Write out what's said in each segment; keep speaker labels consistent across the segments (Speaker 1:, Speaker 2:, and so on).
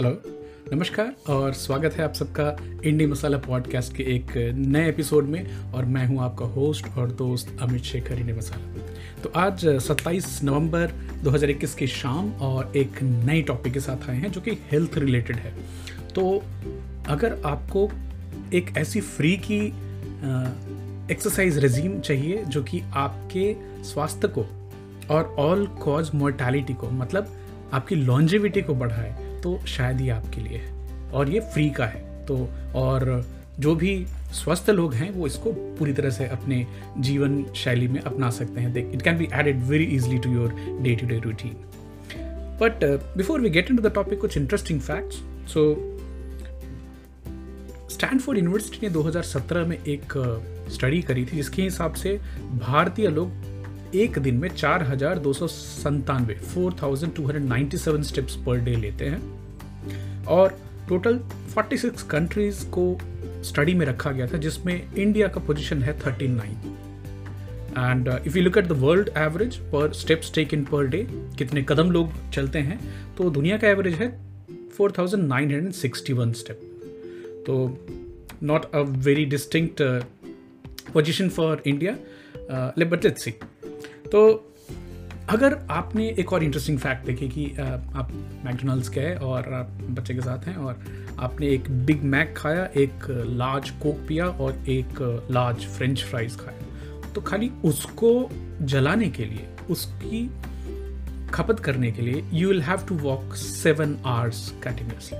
Speaker 1: Hello नमस्कार और स्वागत है आप सबका इंडी मसाला पॉडकास्ट के एक नए एपिसोड में और मैं हूँ आपका होस्ट और दोस्त अमित शेखर इंडी मसाला तो आज 27 नवंबर 2021 की शाम और एक नए टॉपिक के साथ आए हैं जो कि हेल्थ रिलेटेड है। तो अगर आपको एक ऐसी फ्री की एक्सरसाइज रेजीम चाहिए जो कि आपके स्वास्थ्य को और ऑल कॉज मोर्टैलिटी को मतलब आपकी लॉन्जिविटी को बढ़ाए तो शायद ही आपके लिए है। और ये फ्री का है। तो और जो भी स्वस्थ लोग हैं वो इसको पूरी तरह से अपने जीवन शैली में अपना सकते हैं। It can be added very easily to your day to day routine but before we get into the topic कुछ interesting facts so Stanford University ने 2017 में एक स्टडी uh, करी थी जिसके हिसाब से भारतीय लोग एक दिन में चार हज़ार दो सौ संतानवे, four thousand two hundred ninety seven steps per day लेते हैं। और टोटल 46 कंट्रीज़ को स्टडी में रखा गया था, जिसमें इंडिया का पोजीशन है 39 and if you look at the world average per steps take in per day कितने कदम लोग चलते हैं तो दुनिया का एवरेज है 4961 स्टेप तो not a very distinct position for India but see तो अगर आपने एक और इंटरेस्टिंग फैक्ट देखी कि आप मैकडोनल्ड्स गए और आप बच्चे के साथ हैं और आपने एक बिग मैक खाया, एक लार्ज कोक पिया और एक लार्ज फ्रेंच फ्राइज खाया तो खाली उसको जलाने के लिए, उसकी खपत करने के लिए you will have to walk seven hours continuously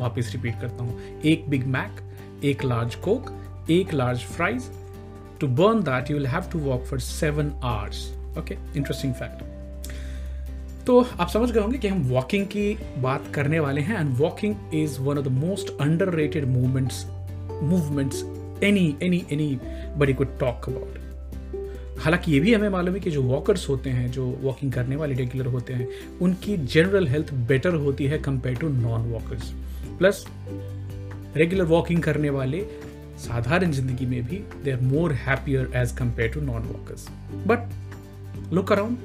Speaker 1: वापस रिपीट करता हूँ, एक बिग मैक एक लार्ज कोक एक large fries to burn that you will have to walk for seven hours okay interesting fact तो आप समझ गए होंगे कि हम वॉकिंग की बात करने वाले हैं and walking is one of the most underrated movements movements any any anybody could talk about हालाँकि ये भी हमें मालूम है कि जो वॉकर्स होते हैं, जो वॉकिंग करने वाले रेगुलर होते हैं, उनकी जनरल हेल्थ बेटर होती है compare to non walkers plus regular walking करने वाले साधारण ज़िंदगी में भी they are more happier as compare to non walkers but look around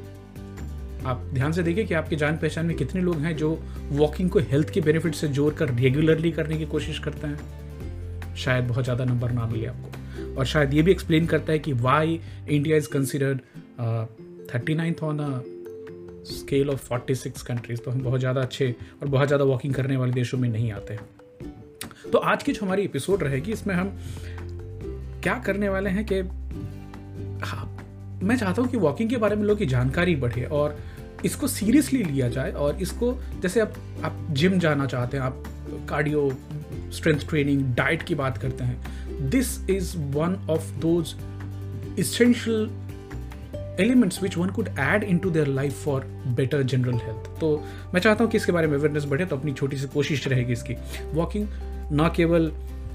Speaker 1: आप ध्यान से देखिए कि आपके जान पहचान में कितने लोग हैं जो वॉकिंग को हेल्थ के बेनिफिट से जोड़कर रेगुलरली करने की कोशिश करते हैं। शायद बहुत ज़्यादा नंबर ना मिले आपको। और शायद ये भी एक्सप्लेन करता है कि why India is considered thirty ninth on a scale of forty six countries तो हम बहुत ज़्यादा अच्छे और बहुत ज़्यादा वॉकिंग करने वाले देशों में नहीं आते हैं। तो आज की जो हमारी एपिसोड रहेगी, इसमें हम क्या करने वाले हैं कि हाँ मैं चाहता हूँ कि वॉकिंग के बारे में लोगों की जानकारी बढ़े और इसको सीरियसली लिया जाए और इसको, जैसे आप आप जिम जाना चाहते हैं, आप कार्डियो स्ट्रेंथ ट्रेनिंग डाइट की बात करते हैं this is one of those essential elements which one could add into their life for better general health तो मैं चाहता हूँ कि इसके बारे में अवेयरनेस बढ़े तो अपनी छोटी सी कोशिश रहेगी इसकी। वॉकिंग ना केवल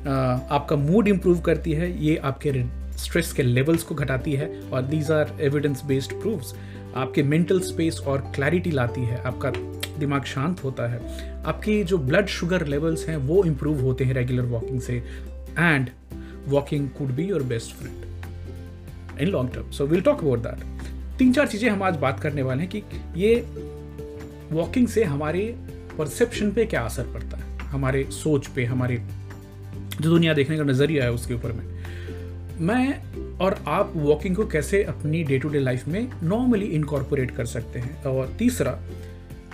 Speaker 1: आपका मूड इम्प्रूव करती है, ये आपके स्ट्रेस के लेवल्स को घटाती है और these are evidence based proofs आपके मेंटल स्पेस और क्लैरिटी लाती है, आपका दिमाग शांत होता है। आपकी जो ब्लड शुगर लेवल्स हैं, वो इम्प्रूव होते हैं रेगुलर वॉकिंग से। And walking could be your best friend in long term so will talk about that तीन चार चीज़ें हम आज बात करने वाले हैं कि ये वॉकिंग से हमारे परसेप्शन पे क्या असर पड़ता है। हमारे सोच पे हमारे जो दुनिया देखने का नज़रिया है उसके ऊपर में। मैं और आप वॉकिंग को कैसे अपनी डे टू डे लाइफ में नॉर्मली इनकॉर्पोरेट कर सकते हैं? और तीसरा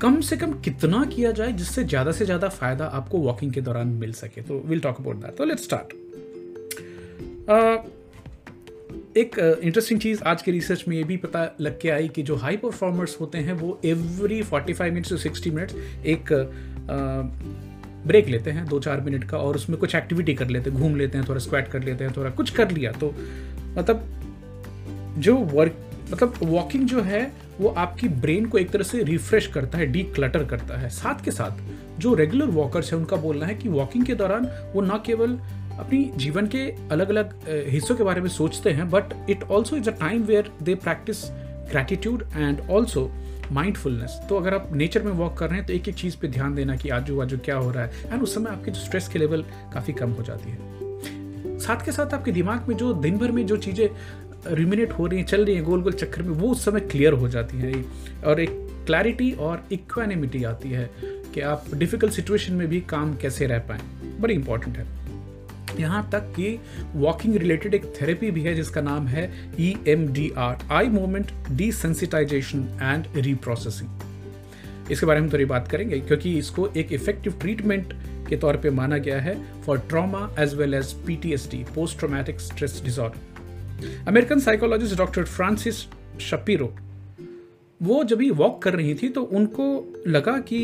Speaker 1: कम से कम कितना किया जाए जिससे ज़्यादा से ज़्यादा फ़ायदा आपको वॉकिंग के दौरान मिल सके? तो विल टॉक अबाउट दैट तो लेट्स स्टार्ट एक इंटरेस्टिंग चीज़ आज के रिसर्च में ये भी पता लग के आई कि जो हाई परफॉर्मर्स होते हैं वो एवरी 45 मिनट्स टू 60 मिनट्स एक uh, ब्रेक लेते हैं दो चार मिनट का और उसमें कुछ एक्टिविटी कर लेते हैं, घूम लेते हैं, थोड़ा स्क्वैट कर लेते हैं, थोड़ा कुछ कर लिया तो मतलब जो वर्क मतलब वॉकिंग जो है, वो आपकी ब्रेन को एक तरह से रिफ्रेश करता है डी क्लटर करता है। साथ के साथ जो रेगुलर वॉकर्स है, उनका बोलना है कि वॉकिंग के दौरान वो ना केवल अपनी जीवन के अलग अलग हिस्सों के बारे में सोचते हैं but it also is a time where they practice gratitude and also mindfulness तो अगर आप नेचर में वॉक कर रहे हैं तो एक एक चीज़ पे ध्यान देना कि आजू बाजू क्या हो रहा है। एंड उस समय आपके जो स्ट्रेस के लेवल काफ़ी कम हो जाती है। साथ के साथ आपके दिमाग में जो दिन भर में जो चीज़ें रिमिनेट हो रही हैं, चल रही हैं गोल गोल चक्कर में, वो उस समय क्लियर हो जाती है। और एक क्लैरिटी और इक्वानिमिटी आती है कि आप डिफ़िकल्ट सिचुएशन में भी काम कैसे रह पाएँ। बड़ी इंपॉर्टेंट है। यहाँ तक कि वॉकिंग रिलेटेड एक थेरेपी भी है जिसका नाम है E M D R eye movement desensitization and reprocessing इसके बारे में थोड़ी बात करेंगे क्योंकि इसको एक इफ़ेक्टिव ट्रीटमेंट के तौर पे माना गया है for trauma as well as PTSD post traumatic stress disorder American psychologist doctor Francis Shapiro वो जब ही वॉक कर रही थी तो उनको लगा कि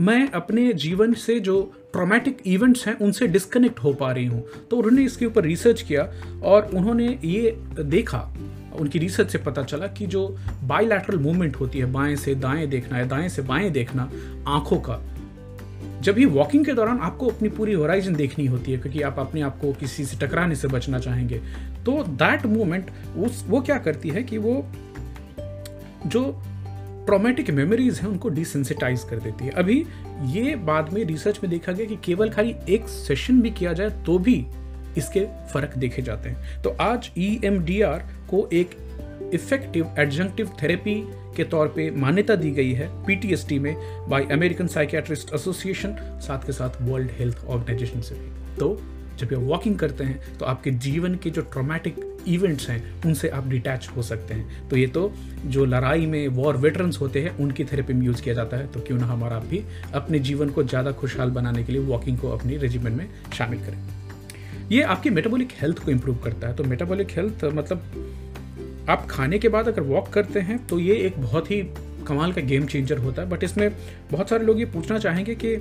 Speaker 1: मैं अपने जीवन से जो ट्रॉमेटिक इवेंट्स हैं, उनसे डिस्कनेक्ट हो पा रही हूँ। तो उन्होंने इसके ऊपर रिसर्च किया और उन्होंने ये देखा, उनकी रिसर्च से पता चला कि जो बायलैटरल मूवमेंट होती है, बाएँ से दाएँ देखना है दाएँ से बाएँ देखना आँखों का, जब ये वॉकिंग के दौरान आपको अपनी पूरी होराइजन देखनी होती है, क्योंकि आप अपने आप को किसी से टकराने से बचना चाहेंगे तो दैट मूवमेंट उस, वो क्या करती है कि वो जो ट्रोमेटिक मेमोरीज हैं, उनको डिसेंसिटाइज कर देती है। अभी ये बाद में रिसर्च में देखा गया कि केवल खाली एक सेशन भी किया जाए तो भी इसके फ़र्क देखे जाते हैं। तो आज ई e को एक इफ़ेक्टिव एडजंक्टिव थेरेपी के तौर पे मान्यता दी गई है पीटीएसडी में बाय अमेरिकन साइकियाट्रिस्ट एसोसिएशन साथ के साथ वर्ल्ड हेल्थ ऑर्गेनाइजेशन से भी। तो जब आप वॉकिंग करते हैं तो आपके जीवन के जो ट्रोमैटिक इवेंट्स हैं, उनसे आप डिटैच हो सकते हैं। तो ये तो जो लड़ाई में वॉर वेटरन्स होते हैं, उनकी थेरेपी में यूज़ किया जाता है। तो क्यों ना हमारा भी अपने जीवन को ज़्यादा खुशहाल बनाने के लिए वॉकिंग को अपनी रेजिमेंट में शामिल करें। ये आपकी मेटाबॉलिक हेल्थ को इम्प्रूव करता है। तो मेटाबॉलिक हेल्थ मतलब आप खाने के बाद अगर वॉक करते हैं तो ये एक बहुत ही कमाल का गेम चेंजर होता है। बट इसमें बहुत सारे लोग ये पूछना चाहेंगे कि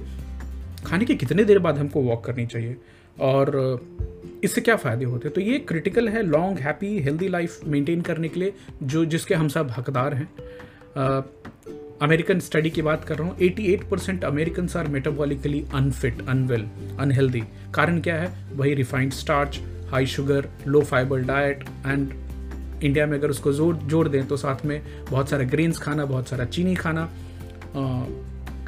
Speaker 1: खाने के कितने देर बाद हमको वॉक करनी चाहिए? और इससे क्या फ़ायदे होते हैं? तो ये क्रिटिकल है long happy healthy life maintain करने के लिए, जो जिसके हम सब हकदार हैं। अमेरिकन स्टडी की बात कर रहा हूँ 88 percent American are metabolically unfit unwell unhealthy कारण क्या है? वही refined starch high sugar low fibre diet and India में अगर उसको ज़ोर जोड़ दें तो साथ में बहुत सारा ग्रेन्स खाना, बहुत सारा चीनी खाना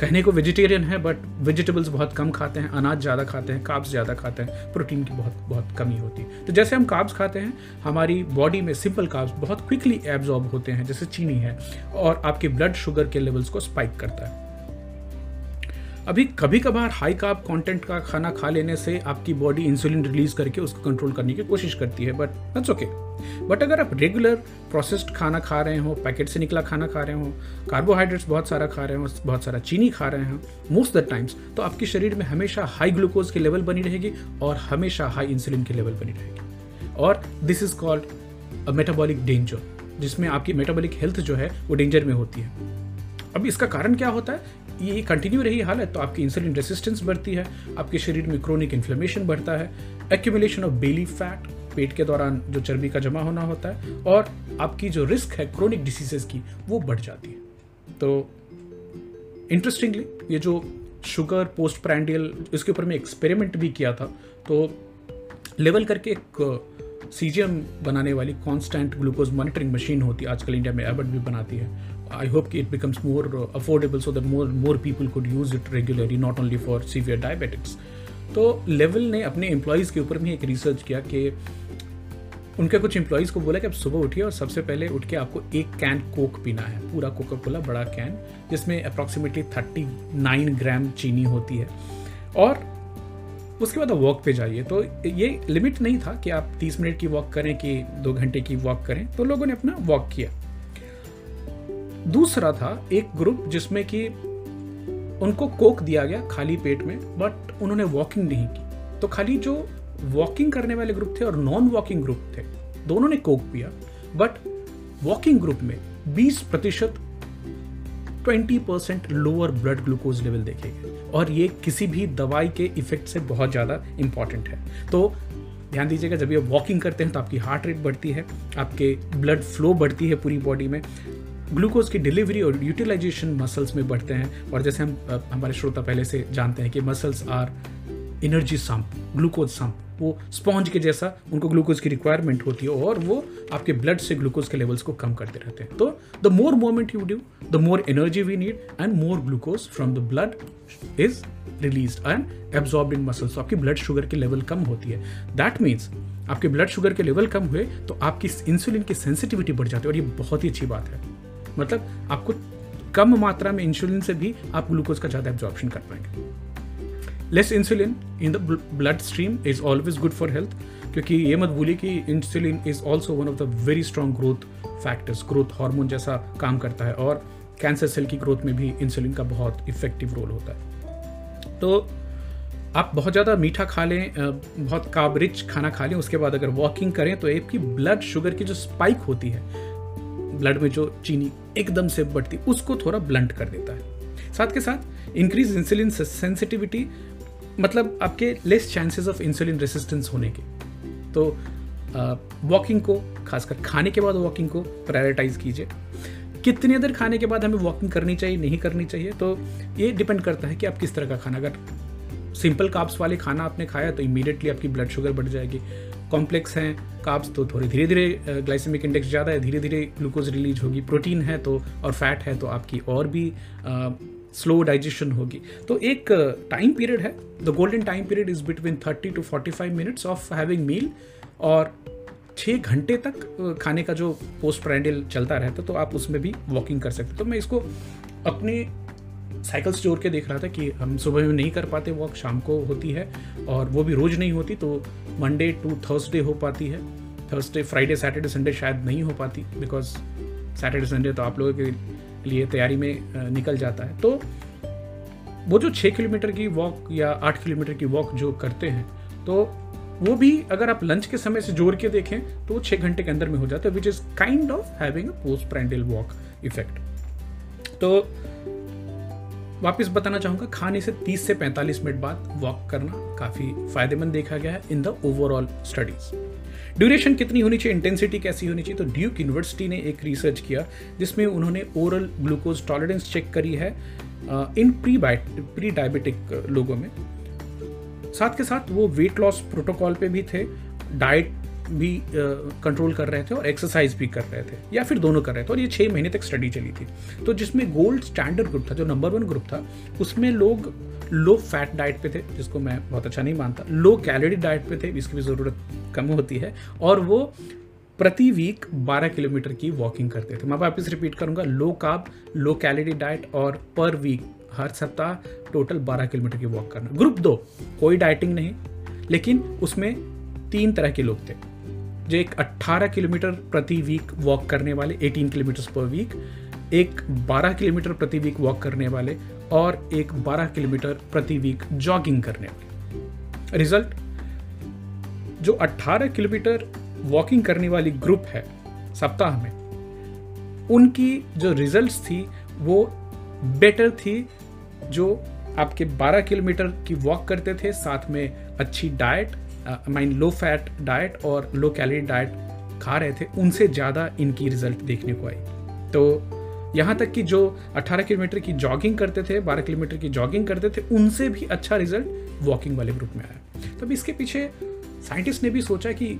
Speaker 1: कहने को वेजिटेरियन है बट वेजिटेबल्स बहुत कम खाते हैं, अनाज ज़्यादा खाते हैं काब्स ज़्यादा खाते हैं प्रोटीन की बहुत बहुत कमी होती है। तो जैसे हम काब्स खाते हैं, हमारी बॉडी में सिंपल काब्स बहुत क्विकली एब्जॉर्ब होते हैं, जैसे चीनी है, और आपके ब्लड शुगर के लेवल्स को स्पाइक करता है। अभी कभी कभार हाई कार्ब कंटेंट का खाना खा लेने से आपकी बॉडी इंसुलिन रिलीज़ करके उसको कंट्रोल करने की कोशिश करती है बट दैट्स ओके बट अगर आप रेगुलर प्रोसेस्ड खाना खा रहे हो पैकेट से निकला खाना खा रहे हो कार्बोहाइड्रेट्स बहुत सारा खा रहे हो, बहुत सारा चीनी खा रहे हो मोस्ट द टाइम्स तो आपके शरीर में हमेशा हाई ग्लूकोज की लेवल बनी रहेगी और हमेशा हाई इंसुलिन की लेवल बनी रहेगी। और this is called metabolic danger जिसमें आपकी मेटाबॉलिक हेल्थ जो है वो डेंजर में होती है। अब इसका कारण क्या होता है? ये कंटिन्यू रही हालत तो आपकी इंसुलिन रेसिस्टेंस बढ़ती है, आपके शरीर में क्रोनिक इन्फ्लेमेशन बढ़ता है एक्यूमुलेशन ऑफ़ बेली फैट पेट के दौरान जो चर्बी का जमा होना होता है और आपकी जो रिस्क है क्रोनिक डिसीजेस की वो बढ़ जाती है। तो इंटरेस्टिंगली ये जो शुगर पोस्ट प्रैंडियल इसके ऊपर मैं एक्सपेरिमेंट भी किया था। तो लेवल करके एक सीजीएम बनाने वाली कॉन्स्टेंट ग्लूकोज मॉनिटरिंग मशीन होती है आजकल इंडिया में एबट भी बनाती है। I hope it becomes more uh, affordable so that more more people could use it regularly, not only for severe diabetics. तो लेवल ने अपने एम्प्लॉयज़ के ऊपर भी एक रिसर्च किया कि उनके कुछ एम्प्लॉयज़ को बोला कि आप सुबह उठिए और सबसे पहले उठ के आपको एक कैन कोक पीना है, पूरा कोका कोला बड़ा कैन जिसमें अप्रॉक्सीमेटली थर्टी नाइन ग्राम चीनी होती है। और उसके बाद वॉक पे जाइए। तो ये लिमिट नहीं था कि आप 30 मिनट की वॉक करें कि दो घंटे की वॉक करें तो लोगों ने अपना वॉक किया। दूसरा था एक ग्रुप जिसमें कि उनको कोक दिया गया खाली पेट में बट उन्होंने वॉकिंग नहीं की। तो खाली जो वॉकिंग करने वाले ग्रुप थे और नॉन वॉकिंग ग्रुप थे। दोनों ने कोक पिया बट वॉकिंग ग्रुप में 20 प्रतिशत twenty percent lower blood glucose level देखेंगे। और ये किसी भी दवाई के इफ़ेक्ट से बहुत ज़्यादा इंपॉर्टेंट है। तो ध्यान दीजिएगा, जब ये वॉकिंग करते हैं तो आपकी हार्ट रेट बढ़ती है, आपके ब्लड फ्लो बढ़ती है पूरी बॉडी में। ग्लूकोज की डिलीवरी और यूटिलाइजेशन मसल्स में बढ़ते हैं। और जैसे हम हमारे श्रोता पहले से जानते हैं कि muscles are energy sump glucose sump वो स्पॉन्ज के जैसा उनको ग्लूकोज की रिक्वायरमेंट होती है और वो आपके ब्लड से ग्लूकोज के लेवल्स को कम करते रहते हैं। तो the more movement you do the more energy we need and more glucose from the blood is release and absorb in muscles आपकी ब्लड शुगर की लेवल कम होती है। दैट मीन्स आपके ब्लड शुगर के लेवल कम हुए तो आपकी इंसुलिन की सेंसिटिविटी बढ़ जाती है और ये बहुत ही अच्छी बात है। मतलब आपको कम मात्रा में इंसुलिन से भी आप ग्लूकोज का ज़्यादा एब्जॉर्प्शन कर पाएँगे। Less insulin in the blood stream is always good for health क्योंकि ये मत भूलिए कि insulin is also one of the very strong growth factors growth hormone जैसा काम करता है और कैंसर सेल की ग्रोथ में भी इंसुलिन का बहुत इफ़ेक्टिव रोल होता है। तो आप बहुत ज़्यादा मीठा खा लें बहुत काब रिच खाना खा लें, उसके बाद अगर वॉकिंग करें तो आपकी ब्लड शुगर की जो स्पाइक होती है ब्लड में जो चीनी एकदम से बढ़ती, उसको थोड़ा ब्लंट कर देता है। साथ के साथ इंक्रीज इंसुलिन सेंसिटिविटी मतलब आपके less chances of insulin resistance होने के। तो वॉकिंग को, खासकर खाने के बाद वॉकिंग को प्रायोरिटाइज कीजिए। कितनी देर खाने के बाद हमें वॉकिंग करनी चाहिए, नहीं करनी चाहिए तो ये डिपेंड करता है कि आप किस तरह का खाना। अगर सिंपल काप्स वाले खाना आपने खाया तो इमीडिएटली आपकी ब्लड शुगर बढ़ जाएगी। कॉम्प्लेक्स हैं काप्स तो थोड़े धीरे धीरे ग्लाइसेमिक इंडेक्स ज़्यादा है धीरे धीरे ग्लूकोज रिलीज़ होगी। प्रोटीन है तो और फैट है तो आपकी और भी स्लो डाइजेशन होगी। तो एक टाइम पीरियड है। The golden time period is between thirty to forty five minutes of having meal और छः घंटे तक खाने का जो पोस्ट प्रैंडल चलता रहता तो आप उसमें भी वॉकिंग कर सकते तो मैं इसको अपने साइकिल से जोड़ के देख रहा था कि हम सुबह में नहीं कर पाते वॉक शाम को होती है और वो भी रोज़ नहीं होती तो मंडे टू थर्सडे हो पाती है। थर्सडे फ्राइडे सैटरडे संडे शायद नहीं हो पाती बिकॉज़ सैटरडे संडे तो आप लोगों के लिए तैयारी में निकल जाता है। तो वो जो छः किलोमीटर की वॉक या आठ किलोमीटर की वॉक जो करते हैं तो वो भी अगर आप लंच के समय से जोड़ के देखें तो वो छः घंटे के अंदर में हो जाता है which is kind of having a post prandial walk effect तो वापस बताना चाहूँगा, खाने से 30 से 45 मिनट बाद वॉक करना काफ़ी फ़ायदेमंद देखा गया है in the overall studies duration कितनी होनी चाहिए? इंटेंसिटी कैसी होनी चाहिए? तो ड्यूक यूनिवर्सिटी ने एक रिसर्च किया जिसमें उन्होंने ओरल ग्लूकोज टॉलरेंस चेक करी है इन प्री प्री डायबिटिक लोगों में। साथ के साथ वो वेट लॉस प्रोटोकॉल पे भी थे डाइट भी कंट्रोल uh, कर रहे थे और एक्सरसाइज भी कर रहे थे या फिर दोनों कर रहे थे और ये छः महीने तक स्टडी चली थी। तो जिसमें गोल्ड स्टैंडर्ड ग्रुप था जो नंबर वन ग्रुप था उसमें लोग लो फैट डाइट पे थे, जिसको मैं बहुत अच्छा नहीं मानता। लो कैलोरी डाइट पे थे इसकी भी ज़रूरत कम होती है। और वो प्रति वीक 12 किलोमीटर की वॉकिंग करते थे। मैं वापस रिपीट करूँगा, लो काब लो कैलोरी डाइट और पर वीक हर सप्ताह टोटल 12 किलोमीटर की वॉक करना। ग्रुप दो, कोई डाइटिंग नहीं, लेकिन उसमें तीन तरह के लोग थे। जो एक 18 किलोमीटर प्रति वीक वॉक करने वाले 18 किलोमीटर पर वीक एक 12 किलोमीटर प्रति वीक वॉक करने वाले और एक 12 किलोमीटर प्रति वीक जॉगिंग करने रिज़ल्ट जो 18 किलोमीटर वॉकिंग करने वाली ग्रुप है, सप्ताह में, उनकी जो रिजल्ट्स थी, वो बेटर थी, जो आपके 12 किलोमीटर की वॉक करते थे, साथ में अच्छी डाइट माइन लो फैट डाइट और लो कैलोरी डाइट खा रहे थे, उनसे ज़्यादा इनकी रिज़ल्ट देखने को आई। तो यहाँ तक कि जो 18 किलोमीटर की जॉगिंग करते थे 12 किलोमीटर की जॉगिंग करते थे, उनसे भी अच्छा रिज़ल्ट वॉकिंग वाले ग्रुप में आया। तब इसके पीछे साइंटिस्ट ने भी सोचा कि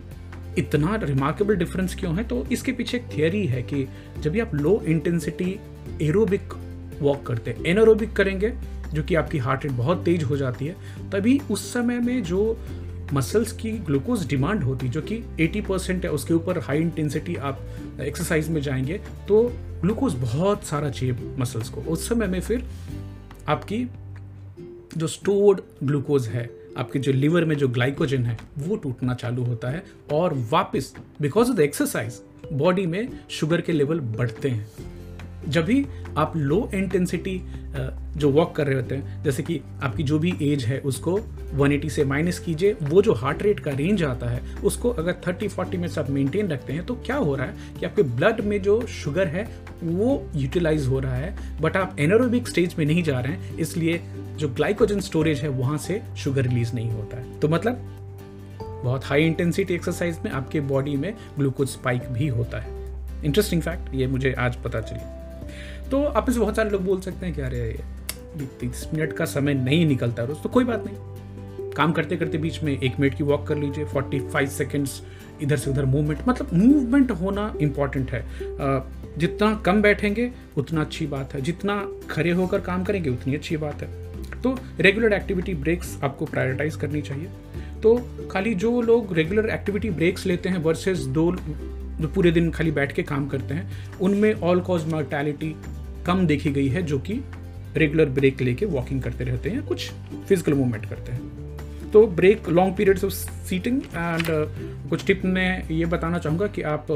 Speaker 1: इतना रिमार्केबल डिफरेंस क्यों है? तो इसके पीछे एक थियरी है कि जब भी आप लो इंटेंसिटी एरोबिक वॉक करते हैं एनोरोबिक करेंगे, जो कि आपकी हार्ट रेट बहुत तेज हो जाती है, तभी उस समय में जो मसल्स की ग्लूकोज डिमांड होती, जो कि 80 परसेंट है, उसके ऊपर हाई इंटेंसिटी आप एक्सरसाइज में जाएँगे तो ग्लूकोज बहुत सारा चाहिए मसल्स को। उस समय में फिर आपकी जो स्टोर्ड ग्लूकोज है, आपके जो लीवर में जो ग्लाइकोजन है, वो टूटना चालू होता है और वापस because of the exercise body में शुगर के लेवल बढ़ते हैं। जब भी आप लो इंटेंसिटी जो वॉक कर रहे होते हैं, जैसे कि आपकी जो भी एज है, उसको 180 से माइनस कीजिए, वो जो हार्ट रेट का रेंज आता है, उसको अगर 30 40 मिनट्स आप मेंटेन रखते हैं तो क्या हो रहा है कि आपके ब्लड में जो शुगर है, वो यूटिलाइज हो रहा है बट आप एनोरोबिक स्टेज में नहीं जा रहे हैं, इसलिए जो ग्लाइकोजन स्टोरेज है, वहाँ से शुगर रिलीज़ नहीं होता है। तो मतलब बहुत हाई इंटेंसिटी एक्सरसाइज में आपके बॉडी में ग्लूकोज स्पाइक भी होता है। इंटरेस्टिंग फैक्ट ये मुझे आज पता चली। तो आप इसे बहुत सारे लोग बोल सकते हैं कि अरे तीस मिनट का समय नहीं निकलता रोज तो कोई बात नहीं। काम करते करते बीच में एक मिनट की वॉक कर लीजिए फोर्टी फाइव सेकेंड्स इधर से उधर मूवमेंट मतलब मूवमेंट होना इंपॉर्टेंट है। जितना कम बैठेंगे, उतना अच्छी बात है। जितना खड़े होकर काम करेंगे, उतनी अच्छी बात है। तो रेगुलर एक्टिविटी ब्रेक्स आपको प्रायोरिटाइज करनी चाहिए। तो खाली जो लोग रेगुलर एक्टिविटी ब्रेक्स लेते हैं वर्सेस दो जो पूरे दिन खाली बैठ के काम करते हैं, उनमें ऑल कॉज मॉर्टैलिटी कम देखी गई है, जो कि रेगुलर ब्रेक लेके वॉकिंग करते रहते हैं, कुछ फ़िज़िकल मूवमेंट करते हैं। तो break long periods of sitting and कुछ टिप मैं ये बताना चाहूँगा कि आप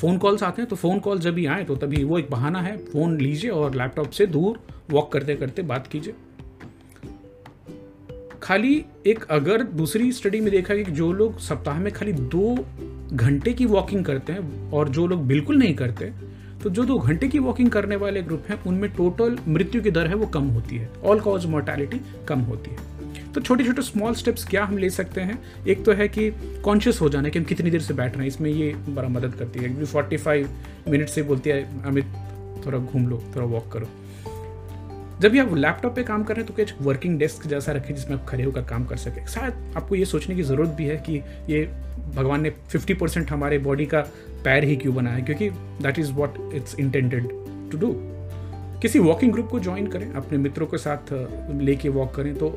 Speaker 1: फ़ोन कॉल्स आते हैं तो फ़ोन कॉल जब भी आए तो तभी वो एक बहाना है फ़ोन लीजिए और लैपटॉप से दूर वॉक करते करते बात कीजिए। खाली एक, अगर दूसरी स्टडी में देखा कि जो लोग सप्ताह में खाली दो घंटे की वॉकिंग करते हैं और जो लोग बिल्कुल नहीं करते तो जो दो घंटे की वॉकिंग करने वाले ग्रुप हैं, उनमें टोटल मृत्यु की दर है वो कम होती है। ऑल कॉज मोर्टैलिटी कम होती है। तो छोटे छोटे स्मॉल स्टेप्स क्या हम ले सकते हैं? एक तो है कि कॉन्शियस हो जाना कि हम कितनी देर से बैठ रहे हैं, इसमें ये बड़ा मदद करती है। फोर्टी फाइव मिनट से बोलती है, अमित, थोड़ा घूम लो, थोड़ा वॉक करो। जब भी आप लैपटॉप पे काम कर रहे हैं तो कुछ वर्किंग डेस्क जैसा रखें जिसमें आप खड़े होकर काम कर सकें। शायद आपको ये सोचने की ज़रूरत भी है कि ये भगवान ने 50 परसेंट हमारे बॉडी का पैर ही क्यों बनाया क्योंकि that is what it's intended to do किसी वॉकिंग ग्रुप को ज्वाइन करें, अपने मित्रों के साथ लेके वॉक करें। तो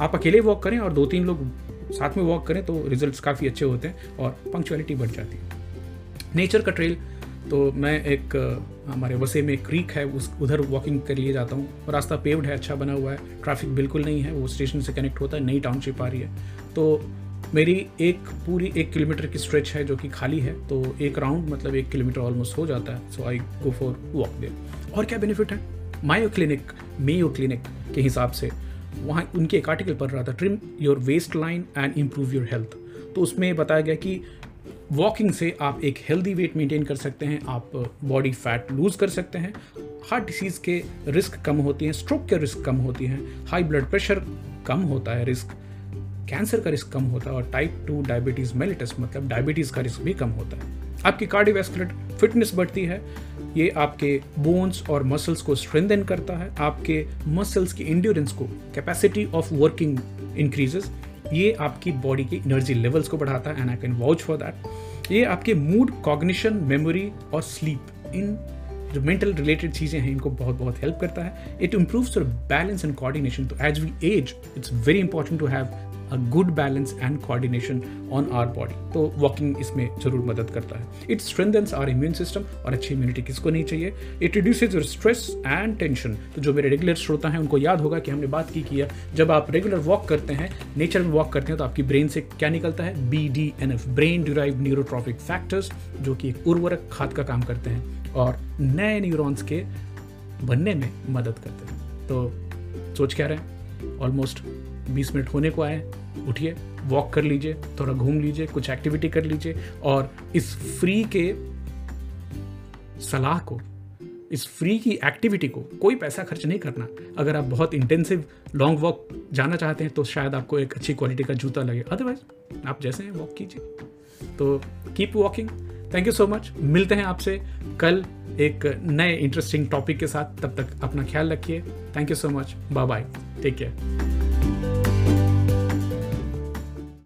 Speaker 1: आप अकेले वॉक करें और दो तीन लोग साथ में वॉक करें तो रिजल्ट्स काफ़ी अच्छे होते हैं और पंक्चुअलिटी बढ़ जाती है। नेचर का ट्रेल तो मैं एक हमारे वसे में क्रीक है, उस उधर वॉकिंग के लिए जाता हूँ। रास्ता पेव्ड है अच्छा बना हुआ है। ट्रैफ़िक बिल्कुल नहीं है, वो स्टेशन से कनेक्ट होता है, नई टाउनशिप आ रही है। तो मेरी एक पूरी एक किलोमीटर की स्ट्रेच है जो कि खाली है तो एक राउंड मतलब एक किलोमीटर ऑलमोस्ट हो जाता है। So I go for walk देर और क्या बेनिफिट है? मायो क्लिनिक मेयो क्लिनिक के हिसाब से, वहाँ उनके एक आर्टिकल पढ़ रहा था trim your waistline and improve your health तो उसमें बताया गया कि वॉकिंग से आप एक हेल्दी वेट मेंटेन कर सकते हैं, आप बॉडी फैट लूज कर सकते हैं। हार्ट डिसीज़ के रिस्क कम होती हैं स्ट्रोक के रिस्क कम होती हैं। हाई ब्लड प्रेशर कम होता है रिस्क कैंसर का रिस्क कम होता है और टाइप टू डायबिटीज़ मेलिटस मतलब डायबिटीज़ का रिस्क भी कम होता है। आपकी कार्डियोवैस्कुलर फिटनेस बढ़ती है, ये आपके बोन्स और मसल्स को स्ट्रेंथन करता है। आपके मसल्स की इंड्योरेंस को कैपेसिटी ऑफ़ वर्किंग इंक्रीजेस ये आपकी बॉडी के एनर्जी लेवल्स को बढ़ाता है and I can watch for that ये आपके मूड कॉग्निशन मेमोरी और स्लीप इन जो मेंटल रिलेटेड चीज़ें हैं, इनको बहुत बहुत हेल्प करता है. It improves your balance and coordination तो as we age it's very important to have good balance and coordination on our body तो वॉकिंग इसमें ज़रूर मदद करता है। It strengthens our immune system और अच्छी इम्यूनिटी किसको नहीं चाहिए? It reduces your stress and tension तो जो मेरे रेगुलर श्रोता हैं, उनको याद होगा कि हमने बात की किया जब आप रेगुलर वॉक करते हैं नेचर में वॉक करते हैं तो आपकी ब्रेन से क्या निकलता है? B D N F brain derived neurotrophic factors जो कि एक उर्वरक खाद का काम करते हैं और नए न्यूरॉन्स के बनने में मदद करते हैं। तो सोच क्या रहे हैं? ऑलमोस्ट 20 मिनट होने को आए, उठिए वॉक कर लीजिए, थोड़ा घूम लीजिए, कुछ एक्टिविटी कर लीजिए और इस फ्री के सलाह को, इस फ्री की एक्टिविटी को कोई पैसा खर्च नहीं करना। अगर आप बहुत इंटेंसिव लॉन्ग वॉक जाना चाहते हैं तो शायद आपको एक अच्छी क्वालिटी का जूता लगे। अदरवाइज़ आप जैसे हैं वॉक कीजिए। तो keep walking thank you so much मिलते हैं आपसे कल एक नए इंटरेस्टिंग टॉपिक के साथ। तब तक अपना ख्याल रखिए। Thank you so much bye bye take care